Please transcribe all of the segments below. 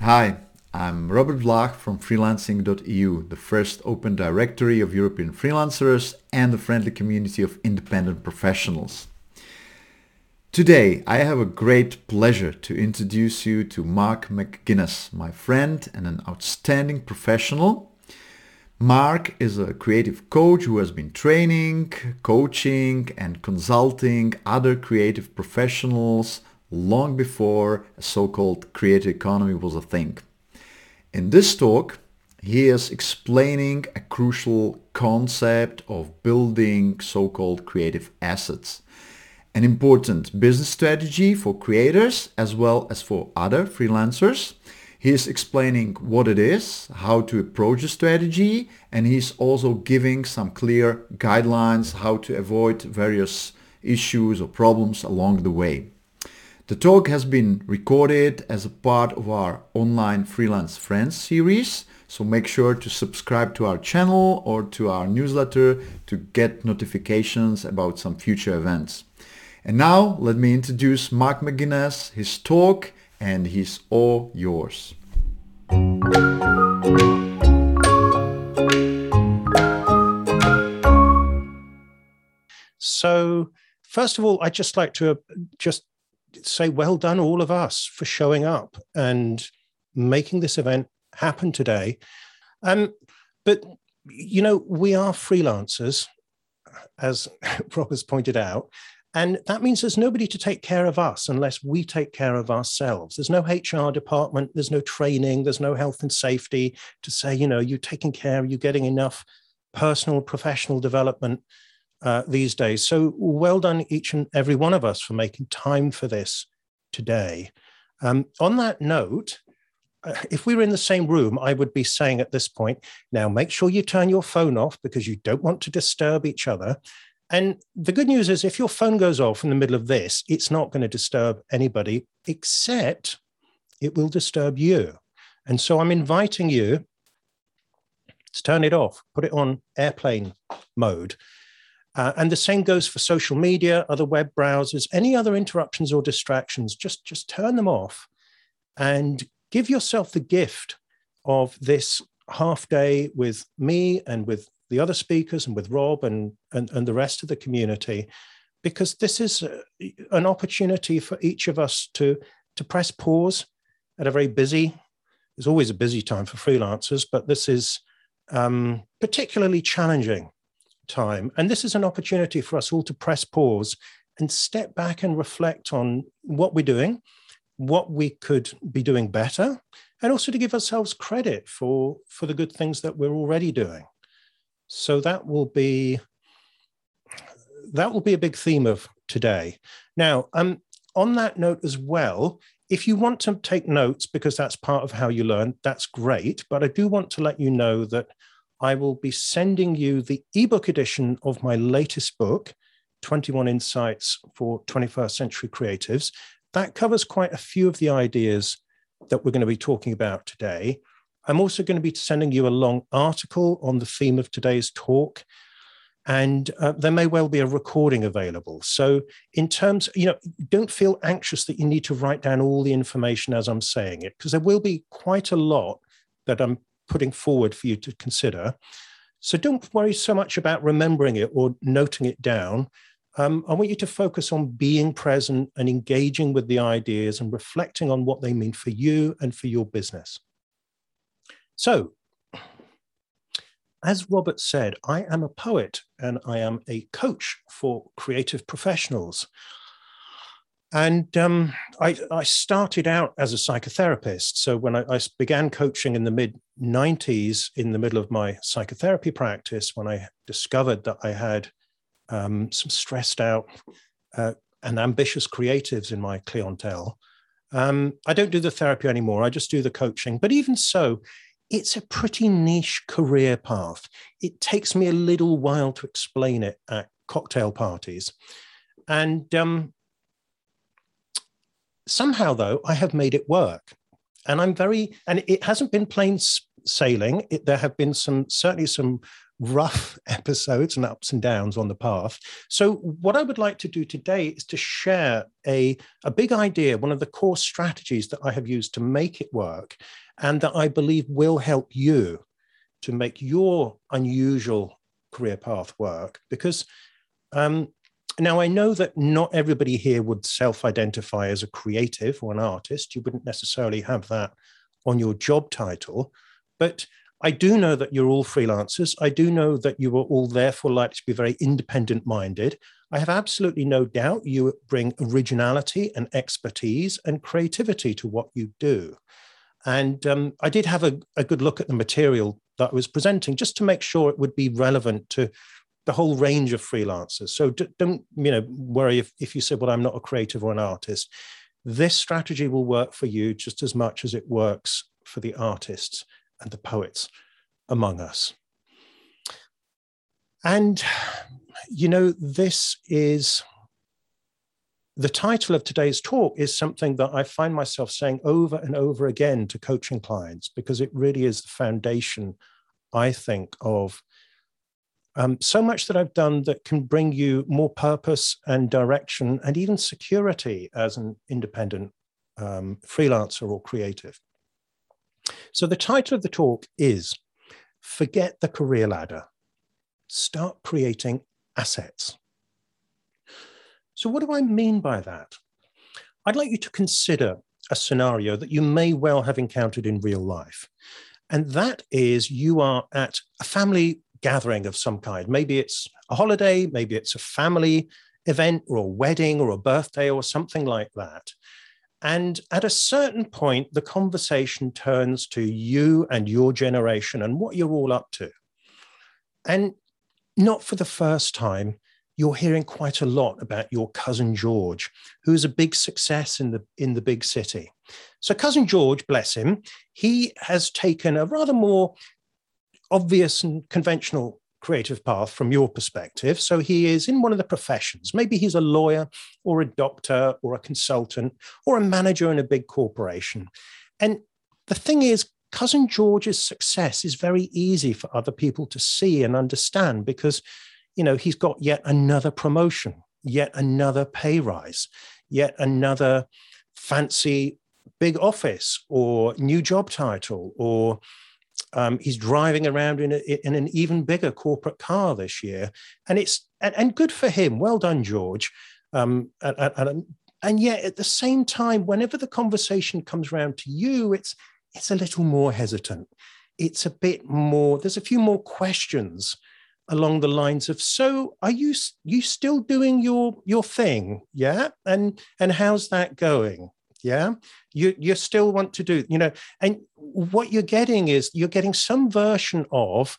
Hi, I'm Robert Vlach from freelancing.eu, the first open directory of European freelancers and a friendly community of independent professionals. Today, I have a great pleasure to introduce you to Mark McGuinness, my friend and an outstanding professional. Mark is a creative coach who has been training, coaching and consulting other creative professionals long before a so-called creative economy was a thing. In this talk, he is explaining a crucial concept of building so-called creative assets, an important business strategy for creators as well as for other freelancers. He is explaining what it is, how to approach the strategy, and he's also giving some clear guidelines how to avoid various issues or problems along the way. The talk has been recorded as a part of our online Freelance Friends series, so make sure to subscribe to our channel or to our newsletter to get notifications about some future events. And now let me introduce Mark McGuinness, his talk, and he's all yours. So, first of all, I'd just like to uh, just say well done all of us for showing up and making this event happen today. Um, but you know we are freelancers as rob has pointed out and that means there's nobody to take care of us unless we take care of ourselves. There's no hr department there's no training there's no health and safety to say you know you're taking care you're getting enough personal professional development uh, these days. So well done, each and every one of us, for making time for this today. Um, on that note, uh, if we were in the same room, I would be saying at this point, now make sure you turn your phone off because you don't want to disturb each other. And the good news is, if your phone goes off in the middle of this, it's not going to disturb anybody, except it will disturb you. And so I'm inviting you to turn it off, put it on airplane mode, uh, and the same goes for social media, other web browsers, any other interruptions or distractions, just, just turn them off and give yourself the gift of this half day with me and with the other speakers and with Rob and, and, and the rest of the community, because this is a, an opportunity for each of us to, to press pause at a very busy, there's always a busy time for freelancers, but this is um, particularly challenging time. And this is an opportunity for us all to press pause and step back and reflect on what we're doing, what we could be doing better, and also to give ourselves credit for, for the good things that we're already doing. So that will be that will be a big theme of today. Now, um, on that note as well, if you want to take notes because that's part of how you learn, that's great. But I do want to let you know that I will be sending you the ebook edition of my latest book, 21 Insights for 21st Century Creatives. That covers quite a few of the ideas that we're going to be talking about today. I'm also going to be sending you a long article on the theme of today's talk. And uh, there may well be a recording available. So, in terms, you know, don't feel anxious that you need to write down all the information as I'm saying it, because there will be quite a lot that I'm putting forward for you to consider. So don't worry so much about remembering it or noting it down. Um, I want you to focus on being present and engaging with the ideas and reflecting on what they mean for you and for your business. So, as Robert said, I am a poet and I am a coach for creative professionals. And um, I, I, started out as a psychotherapist. So when I, I, began coaching in the mid 90s, in the middle of my psychotherapy practice, when I discovered that I had um, some stressed out uh, and ambitious creatives in my clientele, um, I don't do the therapy anymore. I just do the coaching. But even so, it's a pretty niche career path. It takes me a little while to explain it at cocktail parties. And um, somehow, though, I have made it work. And I'm very, and it hasn't been plain sailing. It, there have been some, certainly some rough episodes and ups and downs on the path. So, what I would like to do today is to share a, a big idea, one of the core strategies that I have used to make it work, and that I believe will help you to make your unusual career path work. Because um, now I know that not everybody here would self identify as a creative or an artist. You wouldn't necessarily have that on your job title. But I do know that you're all freelancers. I do know that you are all therefore likely to be very independent minded. I have absolutely no doubt you bring originality and expertise and creativity to what you do. And um, I did have a, a good look at the material that I was presenting just to make sure it would be relevant to the whole range of freelancers. So don't you know worry if, if you say, well, I'm not a creative or an artist. This strategy will work for you just as much as it works for the artists and the poets among us. And, you know, this is the title of today's talk is something that I find myself saying over and over again to coaching clients because it really is the foundation, I think, of um, so much that I've done that can bring you more purpose and direction and even security as an independent um, freelancer or creative. So the title of the talk is Forget the Career Ladder, Start Creating Assets. So, what do I mean by that? I'd like you to consider a scenario that you may well have encountered in real life. And that is you are at a family gathering of some kind. Maybe it's a holiday, maybe it's a family event or a wedding or a birthday or something like that. And at a certain point, the conversation turns to you and your generation and what you're all up to. And not for the first time, you're hearing quite a lot about your cousin George, who's a big success in the in the big city. So cousin George, bless him, he has taken a rather more obvious and conventional creative path from your perspective. So he is in one of the professions. Maybe he's a lawyer or a doctor or a consultant or a manager in a big corporation. And the thing is, cousin George's success is very easy for other people to see and understand because, you know, he's got yet another promotion, yet another pay rise, yet another fancy big office or new job title or um, he's driving around in, a, in an even bigger corporate car this year, and it's and, and good for him. Well done, George. Um, and, and, and yet, at the same time, whenever the conversation comes around to you, it's it's a little more hesitant. It's a bit more. There's a few more questions along the lines of so are you you still doing your your thing yeah and and how's that going yeah you you still want to do you know and what you're getting is you're getting some version of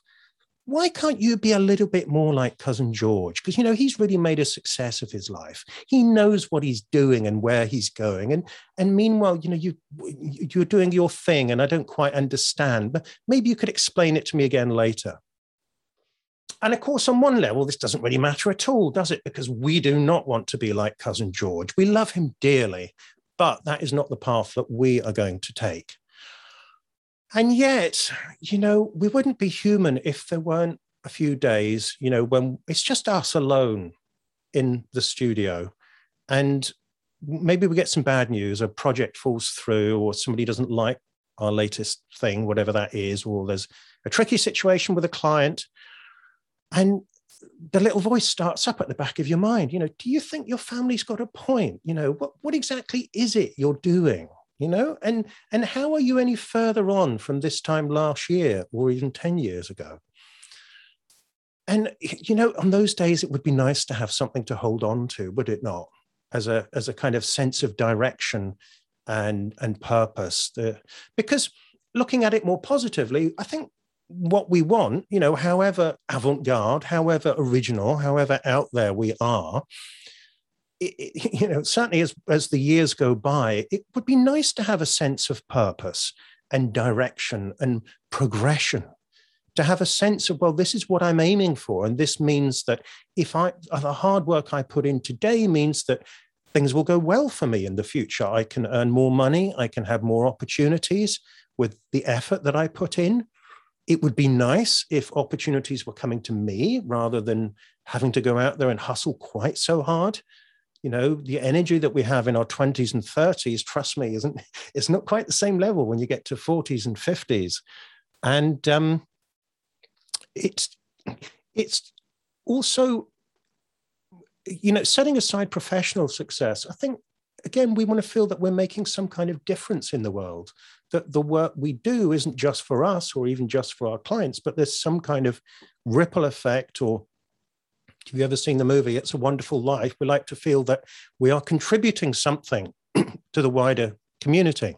why can't you be a little bit more like cousin george because you know he's really made a success of his life he knows what he's doing and where he's going and and meanwhile you know you you're doing your thing and i don't quite understand but maybe you could explain it to me again later and of course, on one level, this doesn't really matter at all, does it? Because we do not want to be like Cousin George. We love him dearly. But that is not the path that we are going to take. And yet, you know, we wouldn't be human if there weren't a few days, you know, when it's just us alone in the studio. And maybe we get some bad news, a project falls through, or somebody doesn't like our latest thing, whatever that is, or there's a tricky situation with a client. And the little voice starts up at the back of your mind. You know, do you think your family's got a point? You know, what, what exactly is it you're doing? You know, and and how are you any further on from this time last year or even 10 years ago? And you know, on those days it would be nice to have something to hold on to, would it not? As a as a kind of sense of direction and and purpose. The, because looking at it more positively, I think what we want, you know, however avant garde, however original, however out there we are, it, it, you know, certainly as, as the years go by, it would be nice to have a sense of purpose and direction and progression. To have a sense of, well, this is what I'm aiming for. And this means that if I, the hard work I put in today means that things will go well for me in the future. I can earn more money, I can have more opportunities with the effort that I put in it would be nice if opportunities were coming to me rather than having to go out there and hustle quite so hard. You know, the energy that we have in our 20s and 30s, trust me, isn't it's not quite the same level when you get to 40s and 50s. And um, it's it's also you know setting aside professional success i think again we want to feel that we're making some kind of difference in the world that the work we do isn't just for us or even just for our clients but there's some kind of ripple effect or have you ever seen the movie? It's a wonderful life. We like to feel that we are contributing something to the wider community.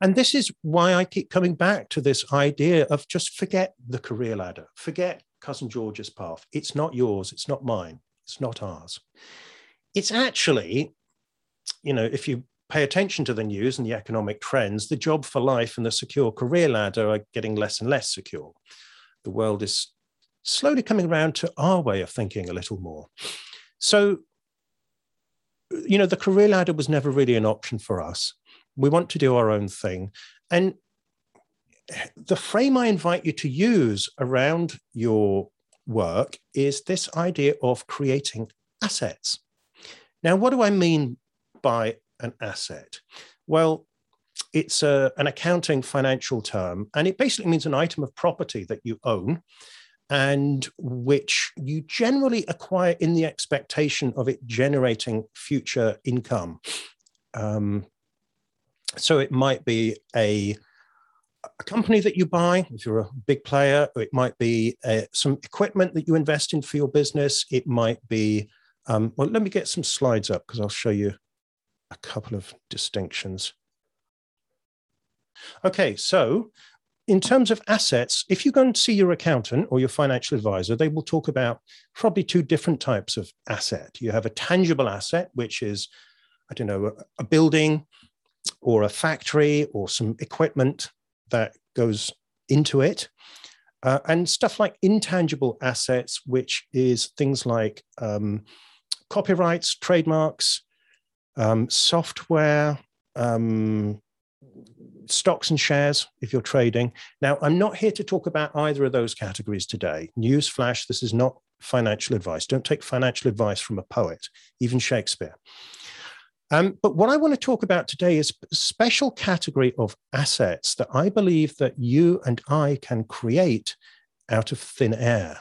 And this is why I keep coming back to this idea of just forget the career ladder, forget cousin George's path. It's not yours, it's not mine, it's not ours. It's actually, you know, if you pay attention to the news and the economic trends, the job for life and the secure career ladder are getting less and less secure. The world is slowly coming around to our way of thinking a little more. So, you know, the career ladder was never really an option for us we want to do our own thing. And the frame I invite you to use around your work is this idea of creating assets. Now, what do I mean by an asset? Well, it's a, an accounting financial term, and it basically means an item of property that you own and which you generally acquire in the expectation of it generating future income. Um, so it might be a, a company that you buy if you're a big player, it might be uh, some equipment that you invest in for your business. It might be, um, well, let me get some slides up because I'll show you a couple of distinctions. Okay, so in terms of assets, if you go and see your accountant or your financial advisor, they will talk about probably two different types of asset. You have a tangible asset, which is, I don't know, a, building, or a factory or some equipment that goes into it. Uh, and stuff like intangible assets, which is things like um, copyrights, trademarks, um, software, um, stocks and shares if you're trading. Now, I'm not here to talk about either of those categories today. Newsflash, this is not financial advice. Don't take financial advice from a poet, even Shakespeare. Um, but what I want to talk about today is a special category of assets that I believe that you and I can create out of thin air,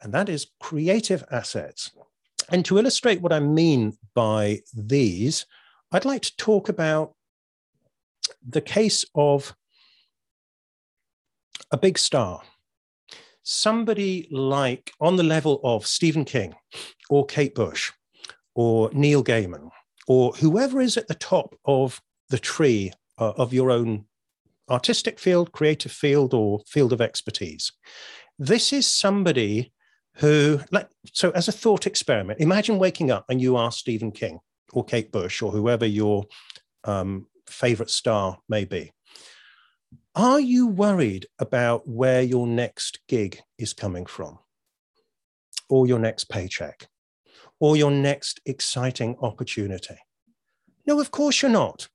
and that is creative assets. And to illustrate what I mean by these, I'd like to talk about the case of a big star, somebody like on the level of Stephen King or Kate Bush or Neil Gaiman or whoever is at the top of the tree uh, of your own artistic field, creative field, or field of expertise. This is somebody who, like, so as a thought experiment, imagine waking up and you are Stephen King or Kate Bush or whoever your um, favorite star may be. Are you worried about where your next gig is coming from or your next paycheck? or your next exciting opportunity? No, of course you're not.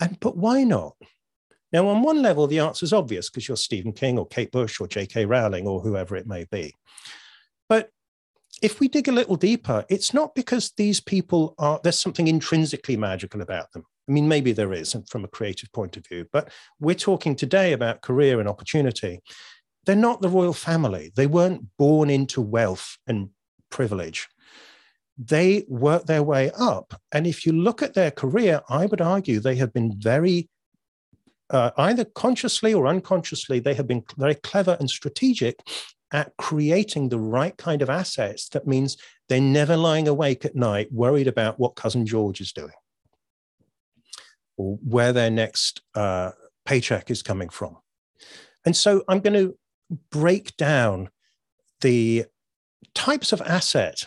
And but why not? Now, on one level, the answer is obvious because you're Stephen King or Kate Bush or J.K. Rowling or whoever it may be. But if we dig a little deeper, it's not because these people are, there's something intrinsically magical about them. I mean, maybe there is from a creative point of view, but we're talking today about career and opportunity. They're not the royal family. They weren't born into wealth and privilege. They work their way up. And if you look at their career, I would argue they have been very, uh, either consciously or unconsciously, they have been very clever and strategic at creating the right kind of assets that means they're never lying awake at night worried about what cousin George is doing or where their next uh, paycheck is coming from. And so I'm going to break down the types of asset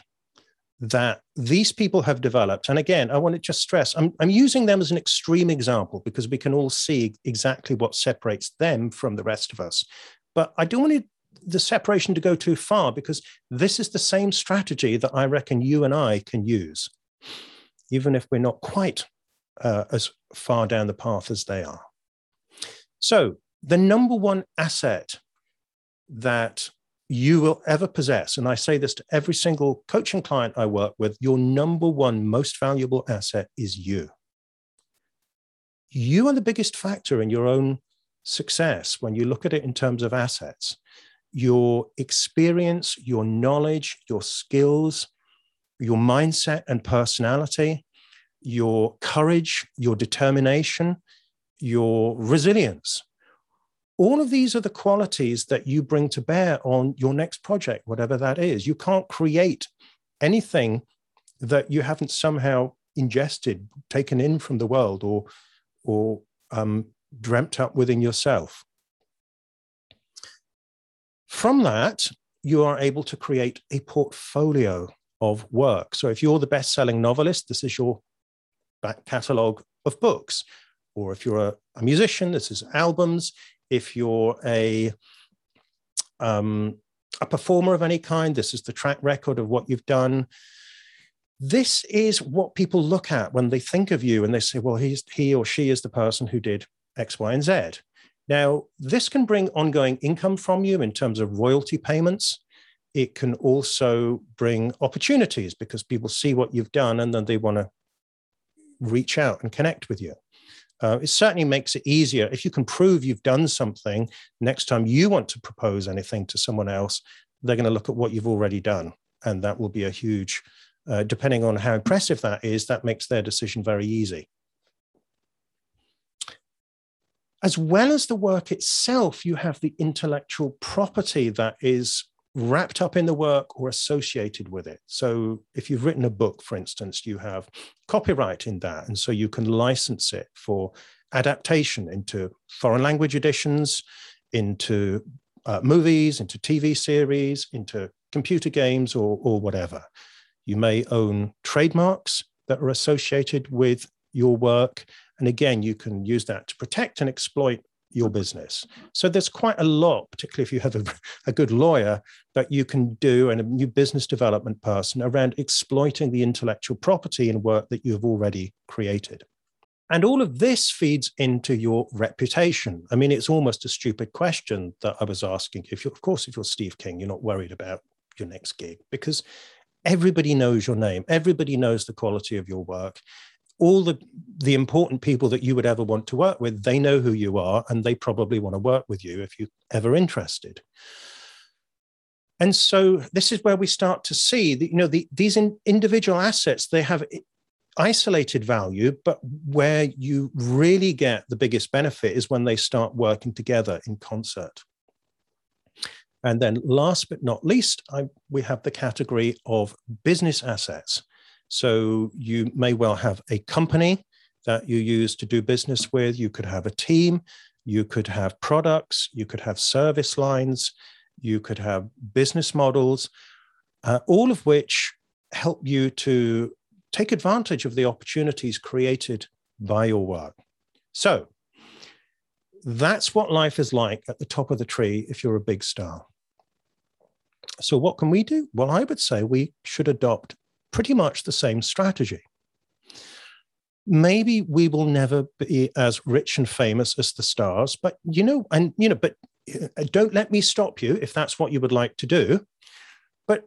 that these people have developed, and again, I want to just stress, I'm, I'm using them as an extreme example because we can all see exactly what separates them from the rest of us. But I don't want the separation to go too far because this is the same strategy that I reckon you and I can use, even if we're not quite uh, as far down the path as they are. So the number one asset that you will ever possess, and I say this to every single coaching client I work with, your number one most valuable asset is you. You are the biggest factor in your own success when you look at it in terms of assets. Your experience, your knowledge, your skills, your mindset and personality, your courage, your determination, your resilience. All of these are the qualities that you bring to bear on your next project, whatever that is. You can't create anything that you haven't somehow ingested, taken in from the world, or, or um, dreamt up within yourself. From that, you are able to create a portfolio of work. So if you're the best selling novelist, this is your back catalog of books. Or if you're a, a musician, this is albums. If you're a um, a performer of any kind, this is the track record of what you've done. This is what people look at when they think of you and they say, well, he's, he or she is the person who did X, Y, and Z. Now, this can bring ongoing income from you in terms of royalty payments it can also bring opportunities because people see what you've done and then they want to reach out and connect with you. Uh, it certainly makes it easier if you can prove you've done something. Next time you want to propose anything to someone else, they're going to look at what you've already done, and that will be a huge. Uh, depending on how impressive that is, that makes their decision very easy. As well as the work itself, you have the intellectual property that is wrapped up in the work or associated with it. So, if you've written a book, for instance, you have copyright in that. And so you can license it for adaptation into foreign language editions, into uh, movies, into TV series, into computer games, or, or whatever. You may own trademarks that are associated with your work. And again, you can use that to protect and exploit your business. So there's quite a lot, particularly if you have a, a, good lawyer, that you can do and a new business development person around exploiting the intellectual property and work that you have already created. And all of this feeds into your reputation. I mean, it's almost a stupid question that I was asking. If you, of course, if you're Steve King, you're not worried about your next gig because everybody knows your name, everybody knows the quality of your work, all the the important people that you would ever want to work with they know who you are and they probably want to work with you if you're ever interested. And so this is where we start to see that you know the, these in, individual assets they have isolated value but where you really get the biggest benefit is when they start working together in concert. And then last but not least I, we have the category of business assets so you may well have a company that you use to do business with. You could have a team. You could have products. You could have service lines. You could have business models, uh, all of which help you to take advantage of the opportunities created by your work. So that's what life is like at the top of the tree if you're a big star. So, what can we do? Well, I would say we should adopt pretty much the same strategy. Maybe we will never be as rich and famous as the stars, but you know, and you know, but uh, don't let me stop you if that's what you would like to do. But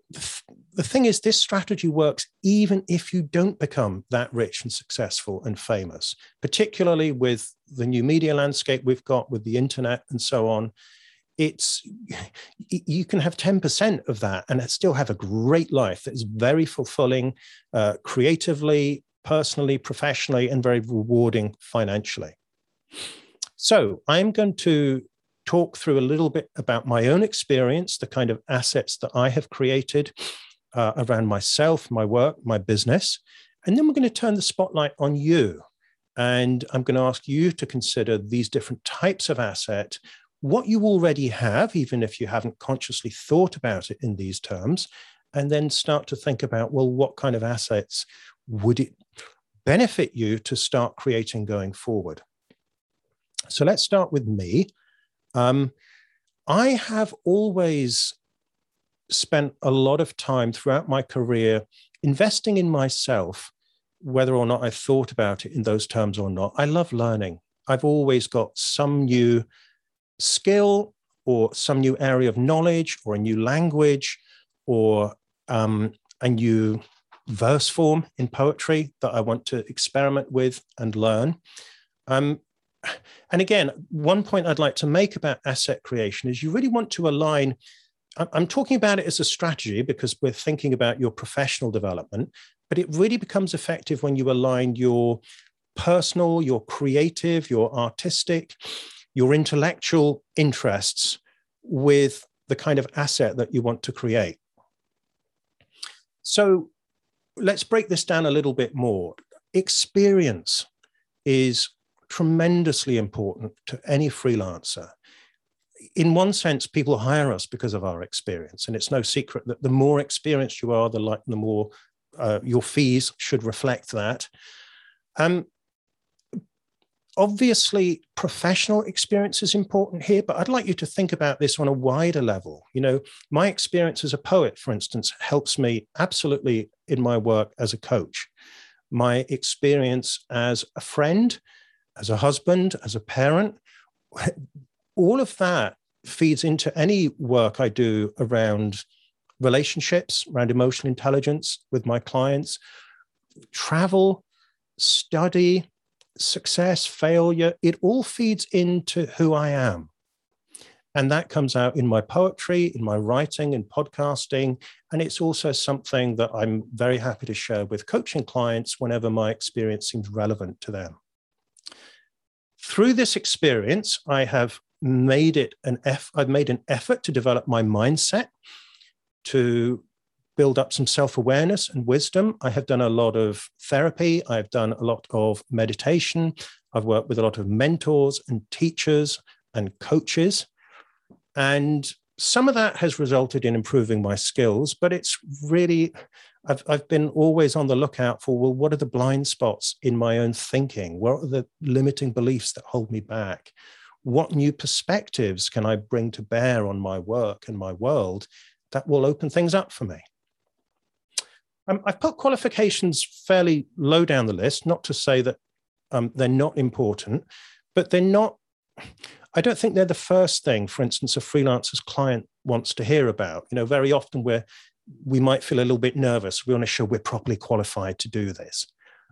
the thing is, this strategy works even if you don't become that rich and successful and famous, particularly with the new media landscape we've got with the internet and so on it's you can have 10% of that and still have a great life that is very fulfilling uh, creatively personally professionally and very rewarding financially. So i'm going to talk through a little bit about my own experience the kind of assets that i have created uh, around myself my work my business and then we're going to turn the spotlight on you. And I'm going to ask you to consider these different types of asset what you already have, even if you haven't consciously thought about it in these terms, and then start to think about, well, what kind of assets would it benefit you to start creating going forward? So let's start with me. Um, I have always spent a lot of time throughout my career investing in myself, whether or not I've thought about it in those terms or not. I love learning. I've always got some new skill or some new area of knowledge or a new language or um, a new verse form in poetry that I want to experiment with and learn. Um, and again, one point I'd like to make about asset creation is you really want to align. I'm talking about it as a strategy because we're thinking about your professional development, but it really becomes effective when you align your personal, your creative, your artistic, your intellectual interests with the kind of asset that you want to create. So let's break this down a little bit more. Experience is tremendously important to any freelancer. In one sense, people hire us because of our experience, and it's no secret that the more experienced you are, the like the more uh, your fees should reflect that. Um, obviously professional experience is important here but i'd like you to think about this on a wider level. You know my experience as a poet for instance helps me absolutely in my work as a coach. My experience as a friend as a husband as a parent all of that feeds into any work i do around relationships around emotional intelligence with my clients. Travel study success, failure, it all feeds into who I am. And that comes out in my poetry, in my writing, in podcasting. And it's also something that I'm very happy to share with coaching clients whenever my experience seems relevant to them. Through this experience, I have made it an eff- I've made an effort to develop my mindset to build up some self awareness and wisdom. I have done a lot of therapy, I've done a lot of meditation, I've worked with a lot of mentors and teachers and coaches. And some of that has resulted in improving my skills, but it's really, I've, I've been always on the lookout for well, what are the blind spots in my own thinking? What are the limiting beliefs that hold me back? What new perspectives can I bring to bear on my work and my world that will open things up for me? Um, I've put qualifications fairly low down the list, not to say that um, they're not important, but they're not, I don't think they're the first thing, for instance, a freelancer's client wants to hear about. You know, very often where we might feel a little bit nervous. We want to show we're properly qualified to do this.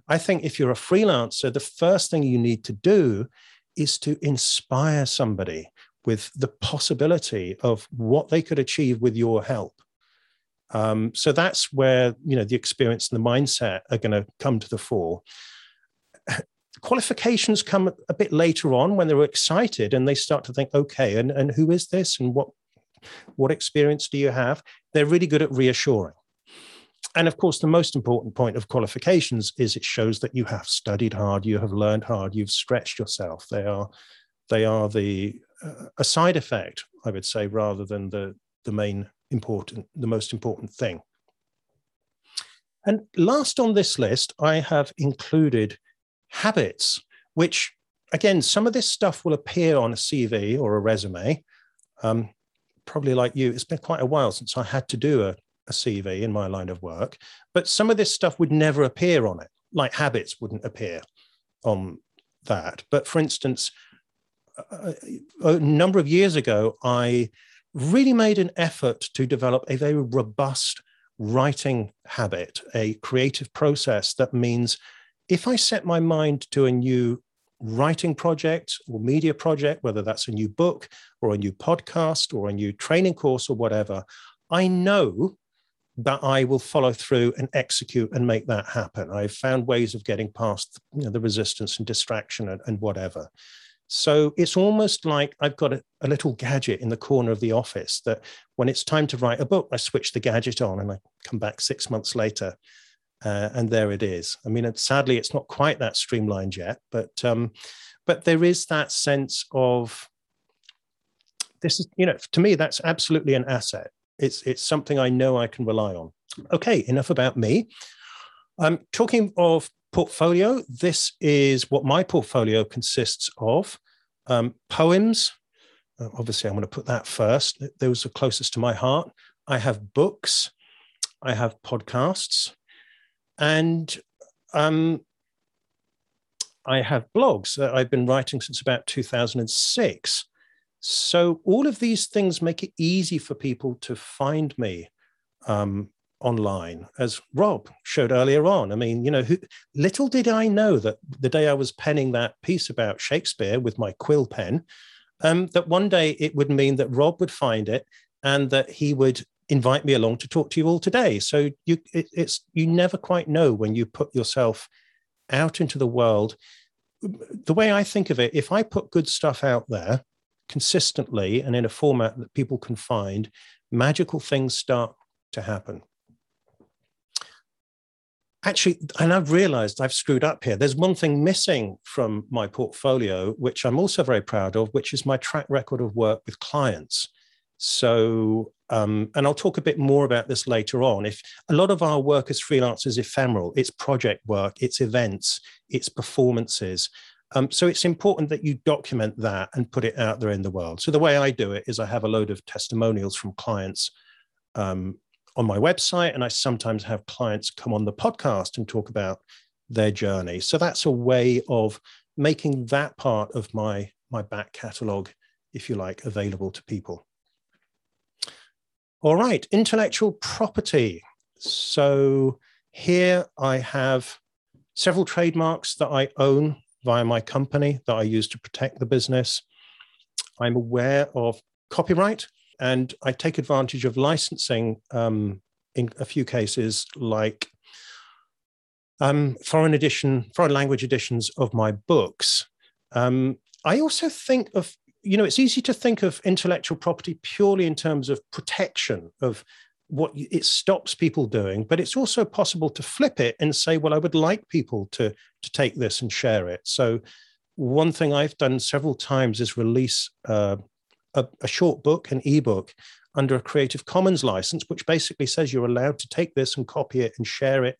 I think if you're a freelancer, the first thing you need to do is to inspire somebody with the possibility of what they could achieve with your help. Um, so that's where you know the experience and the mindset are going to come to the fore. Qualifications come a bit later on when they're excited and they start to think, okay, and, and who is this and what what experience do you have? They're really good at reassuring. And of course, the most important point of qualifications is it shows that you have studied hard, you have learned hard, you've stretched yourself. They are they are the uh, a side effect, I would say, rather than the the main important, the most important thing. And last on this list, I have included habits, which again, some of this stuff will appear on a CV or a resume. Um, probably like you, it's been quite a while since I had to do a, a CV in my line of work, but some of this stuff would never appear on it, like habits wouldn't appear on that. But for instance, a, a number of years ago, I really made an effort to develop a very robust writing habit, a creative process that means if I set my mind to a new writing project or media project, whether that's a new book or a new podcast or a new training course or whatever, I know that I will follow through and execute and make that happen. I've found ways of getting past you know, the resistance and distraction and, and whatever. So it's almost like I've got a, a, little gadget in the corner of the office that when it's time to write a book, I switch the gadget on and I come back six months later. Uh, and there it is. I mean, sadly, it's not quite that streamlined yet, but um, but there is that sense of this is, you know, to me, that's absolutely an asset. It's it's something I know I can rely on. Okay, enough about me. I'm um, talking of portfolio. This is what my portfolio consists of um, poems. Uh, obviously, I'm going to put that first. Those are closest to my heart. I have books, I have podcasts, and um, I have blogs that I've been writing since about 2006. So all of these things make it easy for people to find me um, online, as Rob showed earlier on. I mean, you know, who, little did I know that the day I was penning that piece about Shakespeare with my quill pen, um, that one day it would mean that Rob would find it and that he would invite me along to talk to you all today. So you, it, it's you never quite know when you put yourself out into the world. The way I think of it, if I put good stuff out there consistently and in a format that people can find, magical things start to happen. Actually, and I've realized I've screwed up here. There's one thing missing from my portfolio, which I'm also very proud of, which is my track record of work with clients. So, um, and I'll talk a bit more about this later on. If a lot of our work as freelancers ephemeral, it's project work, it's events, it's performances. Um, so it's important that you document that and put it out there in the world. So the way I do it is I have a load of testimonials from clients um, on my website, and I sometimes have clients come on the podcast and talk about their journey. So that's a way of making that part of my my back catalog, if you like, available to people. All right, intellectual property. So here I have several trademarks that I own via my company that I use to protect the business. I'm aware of copyright and I take advantage of licensing um, in a few cases, like um, foreign edition, foreign language editions of my books. Um, I also think of, you know, it's easy to think of intellectual property purely in terms of protection of what it stops people doing but it's also possible to flip it and say well i would like people to to take this and share it so one thing i've done several times is release uh, a, a, short book an ebook under a creative commons license which basically says you're allowed to take this and copy it and share it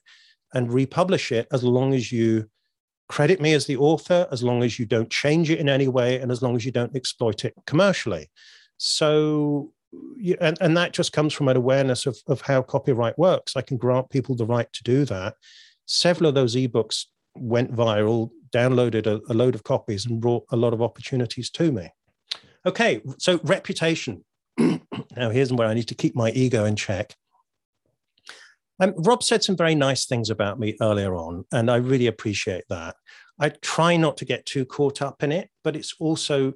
and republish it as long as you credit me as the author as long as you don't change it in any way and as long as you don't exploit it commercially so and, and that just comes from an awareness of, of how copyright works. I can grant people the right to do that. Several of those ebooks went viral, downloaded a, a load of copies, and brought a lot of opportunities to me. Okay, so reputation. now, here's where I need to keep my ego in check. Um, Rob said some very nice things about me earlier on, and I really appreciate that. I try not to get too caught up in it, but it's also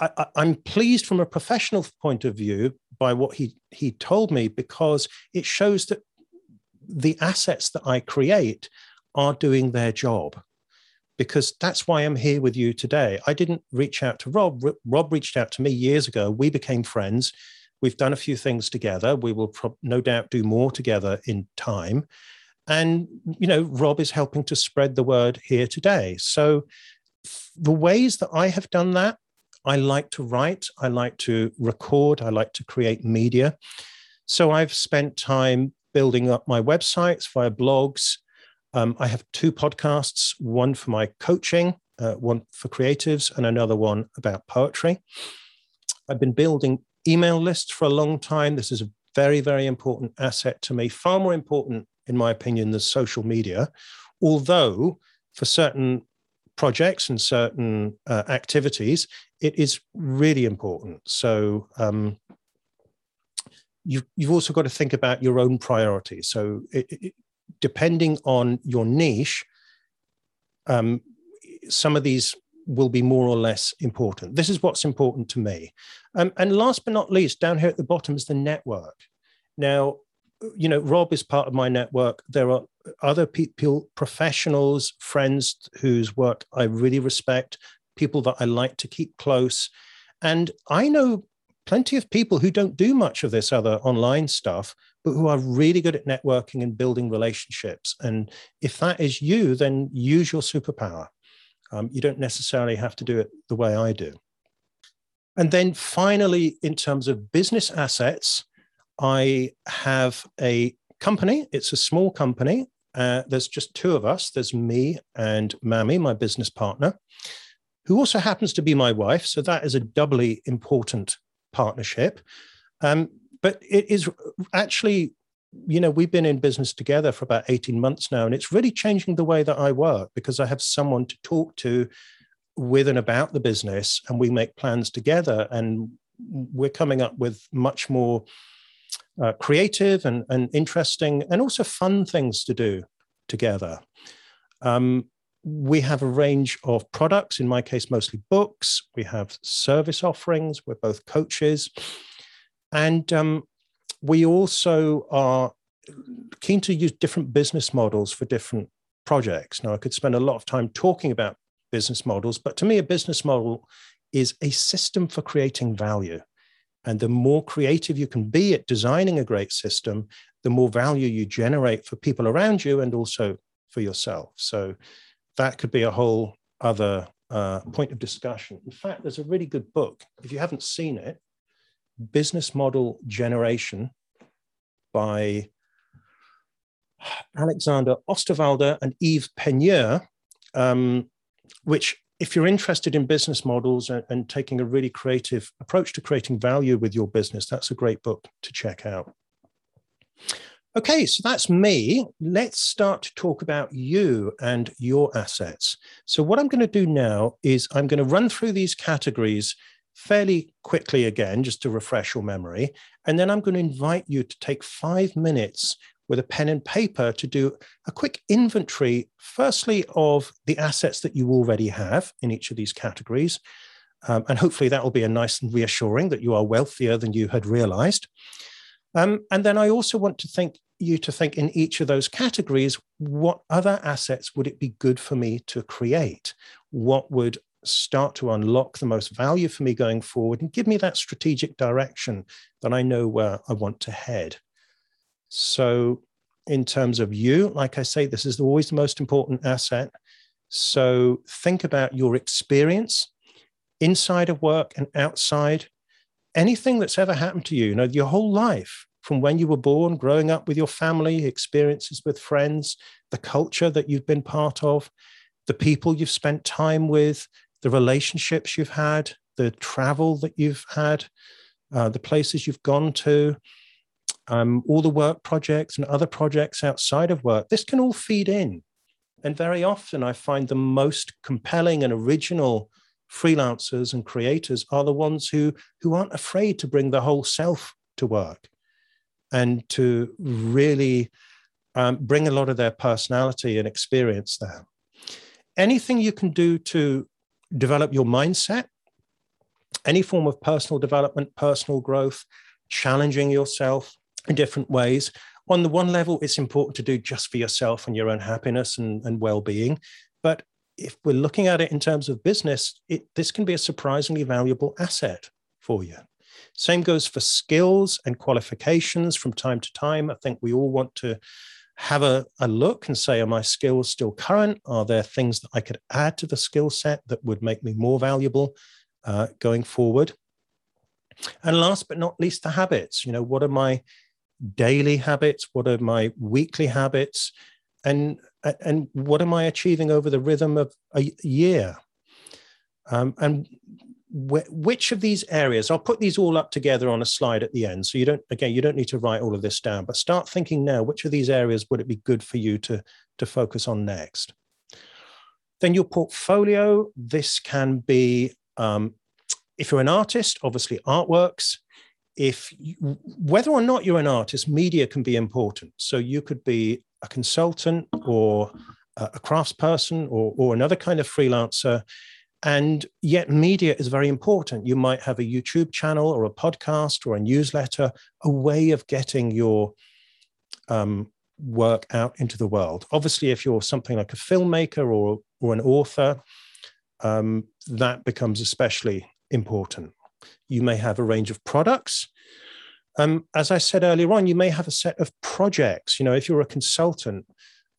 I, am pleased from a professional point of view by what he he told me because it shows that the assets that I create are doing their job. Because that's why I'm here with you today. I didn't reach out to Rob. Rob reached out to me years ago. We became friends. We've done a few things together. We will pro- no doubt do more together in time. And, you know, Rob is helping to spread the word here today. So, the ways that I have done that I like to write, I like to record, I like to create media. So I've spent time building up my websites via blogs. Um, I have two podcasts one for my coaching, uh, one for creatives, and another one about poetry. I've been building email lists for a long time. This is a very, very important asset to me, far more important, in my opinion, than social media. Although, for certain projects and certain uh, activities, it is really important. So um, you've, also got to think about your own priorities. So it, it, depending on your niche, um, some of these will be more or less important. This is what's important to me. Um, and last but not least, down here at the bottom is the network. Now, you know, Rob is part of my network. There are other people, professionals, friends whose work I really respect, people that I like to keep close. And I know plenty of people who don't do much of this other online stuff, but who are really good at networking and building relationships. And if that is you, then use your superpower. Um, you don't necessarily have to do it the way I do. And then finally, in terms of business assets, I have a company. It's a small company. Uh, there's just two of us. There's me and Mammy, my business partner, who also happens to be my wife. So that is a doubly important partnership. Um, but it is actually, you know, we've been in business together for about 18 months now, and it's really changing the way that I work because I have someone to talk to with and about the business and we make plans together and we're coming up with much more uh, creative and, and interesting and also fun things to do together. Um, we have a range of products, in my case, mostly books. We have service offerings. We're both coaches. And um, we also are keen to use different business models for different projects. Now, I could spend a lot of time talking about business models, but to me, a business model is a system for creating value. And the more creative you can be at designing a great system, the more value you generate for people around you and also for yourself. So that could be a whole other uh, point of discussion. In fact, there's a really good book. If you haven't seen it, Business Model Generation by Alexander Osterwalder and Yves Pigneur, um, which if you're interested in business models and, and, taking a really creative approach to creating value with your business, that's a great book to check out. Okay, so that's me. Let's start to talk about you and your assets. So, what I'm going to do now is I'm going to run through these categories fairly quickly again, just to refresh your memory. And then I'm going to invite you to take five minutes with a pen and paper to do a quick inventory, firstly, of the assets that you already have in each of these categories. Um, and hopefully that will be a nice and reassuring that you are wealthier than you had realized. Um, and then I also want to think you to think in each of those categories, what other assets would it be good for me to create? What would start to unlock the most value for me going forward and give me that strategic direction that I know where I want to head? So, in terms of you, like I say, this is always the most important asset. So, think about your experience inside of work and outside. Anything that's ever happened to you, you know, your whole life, from when you were born, growing up with your family, experiences with friends, the culture that you've been part of, the people you've spent time with, the relationships you've had, the travel that you've had, uh, the places you've gone to, um, all the work projects and other projects outside of work, this can all feed in. And very often I find the most compelling and original freelancers and creators are the ones who, who aren't afraid to bring the whole self to work and to really um, bring a lot of their personality and experience there. Anything you can do to develop your mindset, any form of personal development, personal growth, challenging yourself, in different ways. On the one level, it's important to do just for yourself and your own happiness and, and well being. But if we're looking at it in terms of business, it, this can be a surprisingly valuable asset for you. Same goes for skills and qualifications from time to time. I think we all want to have a, a look and say, are my skills still current? Are there things that I could add to the skill set that would make me more valuable uh, going forward? And last but not least, the habits. You know, what are my daily habits? What are my weekly habits? And, and what am I achieving over the rhythm of a year? Um, and which of these areas, I'll put these all up together on a slide at the end. So you don't, again, you don't need to write all of this down, but start thinking now, which of these areas would it be good for you to, to focus on next? Then your portfolio, this can be, um, if you're an artist, obviously artworks if you, whether or not you're an artist, media can be important. So you could be a consultant or a craftsperson or, or another kind of freelancer. And yet, media is very important. You might have a YouTube channel or a podcast or a newsletter, a way of getting your um, work out into the world. Obviously, if you're something like a filmmaker or, or an author, um, that becomes especially important. You may have a range of products. Um, as I said earlier on, you may have a set of projects. You know, if you're a consultant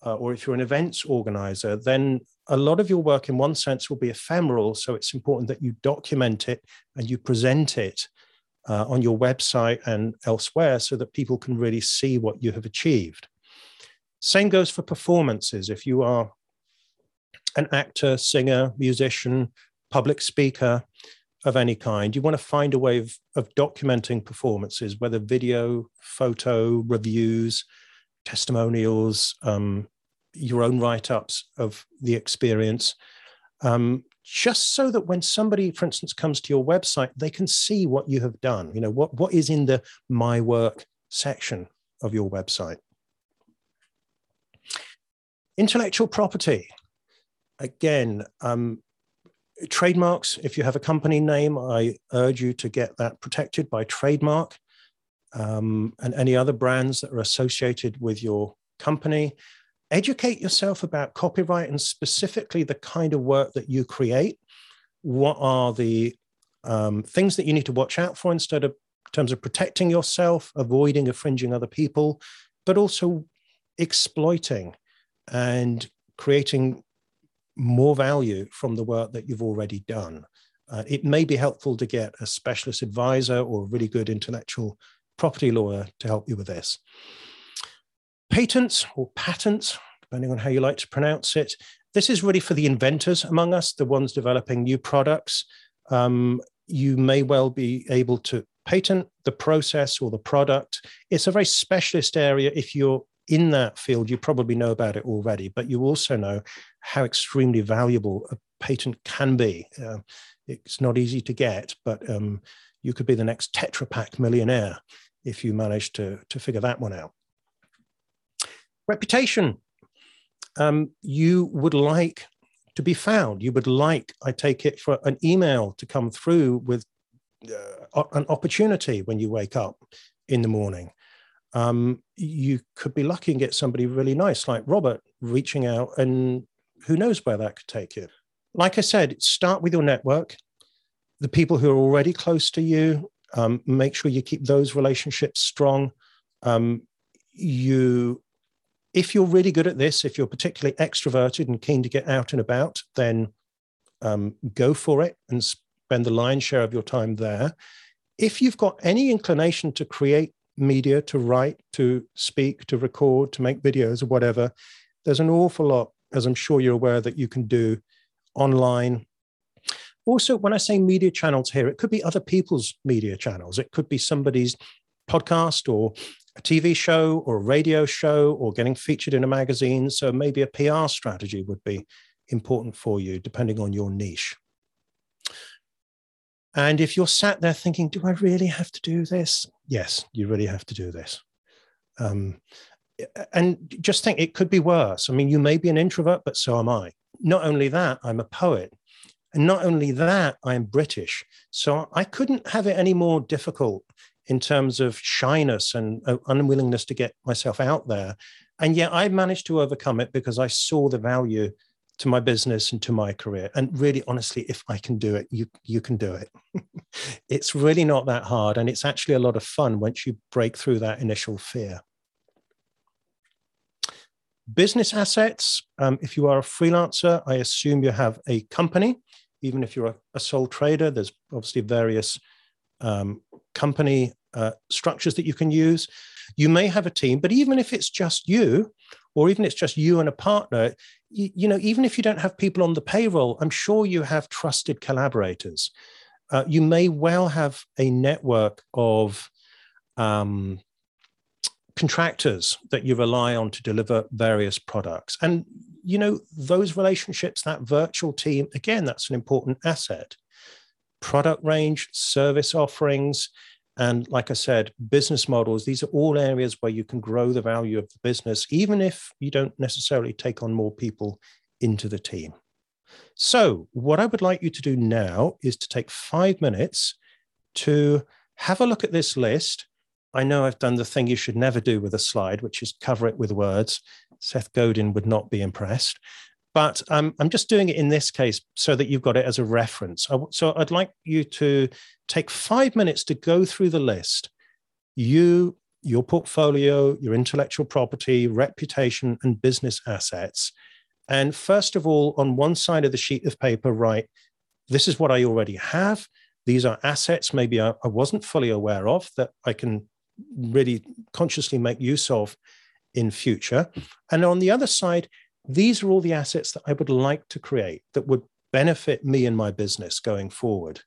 uh, or if you're an events organizer, then a lot of your work, in one sense, will be ephemeral. So it's important that you document it and you present it uh, on your website and elsewhere so that people can really see what you have achieved. Same goes for performances. If you are an actor, singer, musician, public speaker, of any kind, you want to find a way of, of documenting performances, whether video, photo, reviews, testimonials, um, your own write ups of the experience. Um, just so that when somebody, for instance, comes to your website, they can see what you have done. You know, what, what is in the My Work section of your website. Intellectual property. Again, um, trademarks, if you have a company name, I urge you to get that protected by trademark um, and any other brands that are associated with your company. Educate yourself about copyright and specifically the kind of work that you create. What are the um, things that you need to watch out for instead of in terms of protecting yourself, avoiding infringing other people, but also exploiting and creating more value from the work that you've already done. Uh, it may be helpful to get a specialist advisor or a really good intellectual property lawyer to help you with this. Patents or patents, depending on how you like to pronounce it, this is really for the inventors among us, the ones developing new products. Um, you may well be able to patent the process or the product. It's a very specialist area. If you're in that field, you probably know about it already, but you also know how extremely valuable a patent can be. Uh, it's not easy to get, but um, you could be the next Tetra Pak millionaire if you manage to, to figure that one out. Reputation. Um, you would like to be found. You would like, I take it, for an email to come through with uh, an opportunity when you wake up in the morning. Um, you could be lucky and get somebody really nice like Robert reaching out, and who knows where that could take you. Like I said, start with your network, the people who are already close to you. Um, make sure you keep those relationships strong. Um, you, if you're really good at this, if you're particularly extroverted and keen to get out and about, then um, go for it and spend the lion's share of your time there. If you've got any inclination to create media, to write, to speak, to record, to make videos or whatever, there's an awful lot, as I'm sure you're aware, that you can do online. Also, when I say media channels here, it could be other people's media channels. It could be somebody's podcast or a TV show or a radio show or getting featured in a magazine. So maybe a PR strategy would be important for you, depending on your niche. And if you're sat there thinking, do I really have to do this? Yes, you really have to do this. Um, and just think it could be worse. I mean, you may be an introvert, but so am I. Not only that, I'm a poet. And not only that, I'm British. So I couldn't have it any more difficult in terms of shyness and uh, unwillingness to get myself out there. And yet I managed to overcome it because I saw the value to my business and to my career. And really, honestly, if I can do it, you you can do it. it's really not that hard, and it's actually a lot of fun once you break through that initial fear. Business assets. Um, if you are a freelancer, I assume you have a company. Even if you're a, a sole trader, there's obviously various um, company uh, structures that you can use. You may have a team, but even if it's just you, or even it's just you and a partner, you, you, know, even if you don't have people on the payroll, I'm sure you have trusted collaborators. Uh, you may well have a network of um, contractors that you rely on to deliver various products. And, you know, those relationships, that virtual team, again, that's an important asset. Product range, service offerings, and like I said, business models, these are all areas where you can grow the value of the business, even if you don't necessarily take on more people into the team. So, what I would like you to do now is to take five minutes to have a look at this list. I know I've done the thing you should never do with a slide, which is cover it with words. Seth Godin would not be impressed. But um, I'm just doing it in this case so that you've got it as a reference. So I'd like you to take five minutes to go through the list. You, your portfolio, your intellectual property, reputation, and business assets. And first of all, on one side of the sheet of paper, write, this is what I already have. These are assets maybe I, I wasn't fully aware of that I can really consciously make use of in future. And on the other side, these are all the assets that I would like to create that would benefit me and my business going forward.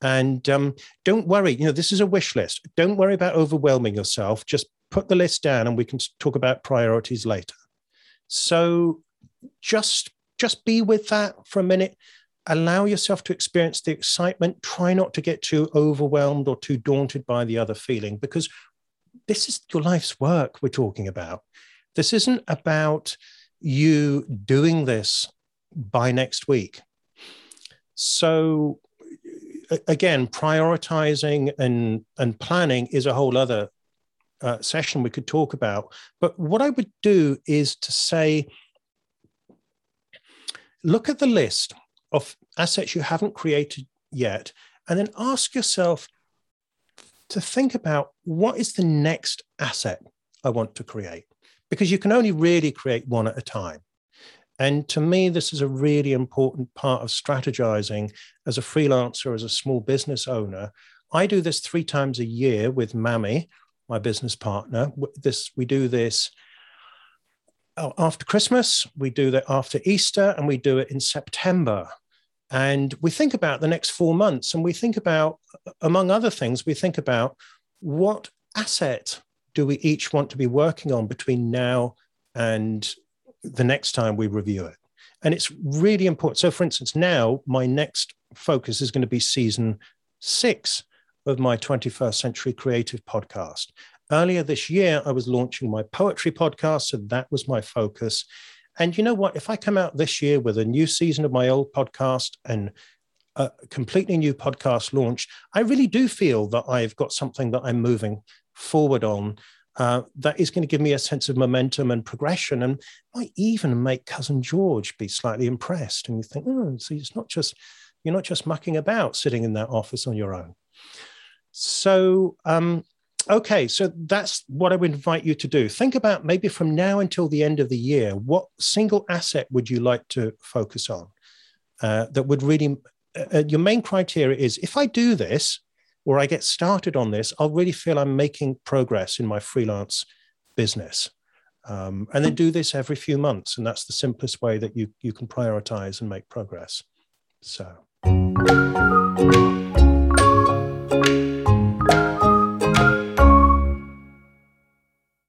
And um, don't worry, you know, this is a wish list. Don't worry about overwhelming yourself. Just put the list down and we can talk about priorities later. So just just be with that for a minute. allow yourself to experience the excitement. Try not to get too overwhelmed or too daunted by the other feeling because this is your life's work we're talking about. This isn't about you doing this by next week. So, again, prioritizing and, and planning is a whole other uh, session we could talk about. But what I would do is to say, look at the list of assets you haven't created yet, and then ask yourself to think about what is the next asset I want to create? Because you can only really create one at a time. And to me, this is a really important part of strategizing as a freelancer, as a small business owner. I do this three times a year with Mammy, my business partner. This we do this uh, after Christmas, we do that after Easter, and we do it in September. And we think about the next four months, and we think about, among other things, we think about what asset do we each want to be working on between now and the next time we review it. And it's really important. So, for instance, now my next focus is going to be season six of my 21st Century Creative podcast. Earlier this year, I was launching my poetry podcast. So that was my focus. And you know what? If I come out this year with a new season of my old podcast and a completely new podcast launch, I really do feel that I've got something that I'm moving forward on uh, that is going to give me a sense of momentum and progression and might even make cousin george be slightly impressed and you think oh so it's not just you're not just mucking about sitting in that office on your own so um, okay, so that's what I would invite you to do. Think about maybe from now until the end of the year, what single asset would you like to focus on uh, that would really, uh, uh, your main criteria is if I do this or I get started on this, I'll really feel I'm making progress in my freelance business. Um, and then do this every few months. And that's the simplest way that you, you can prioritize and make progress. So.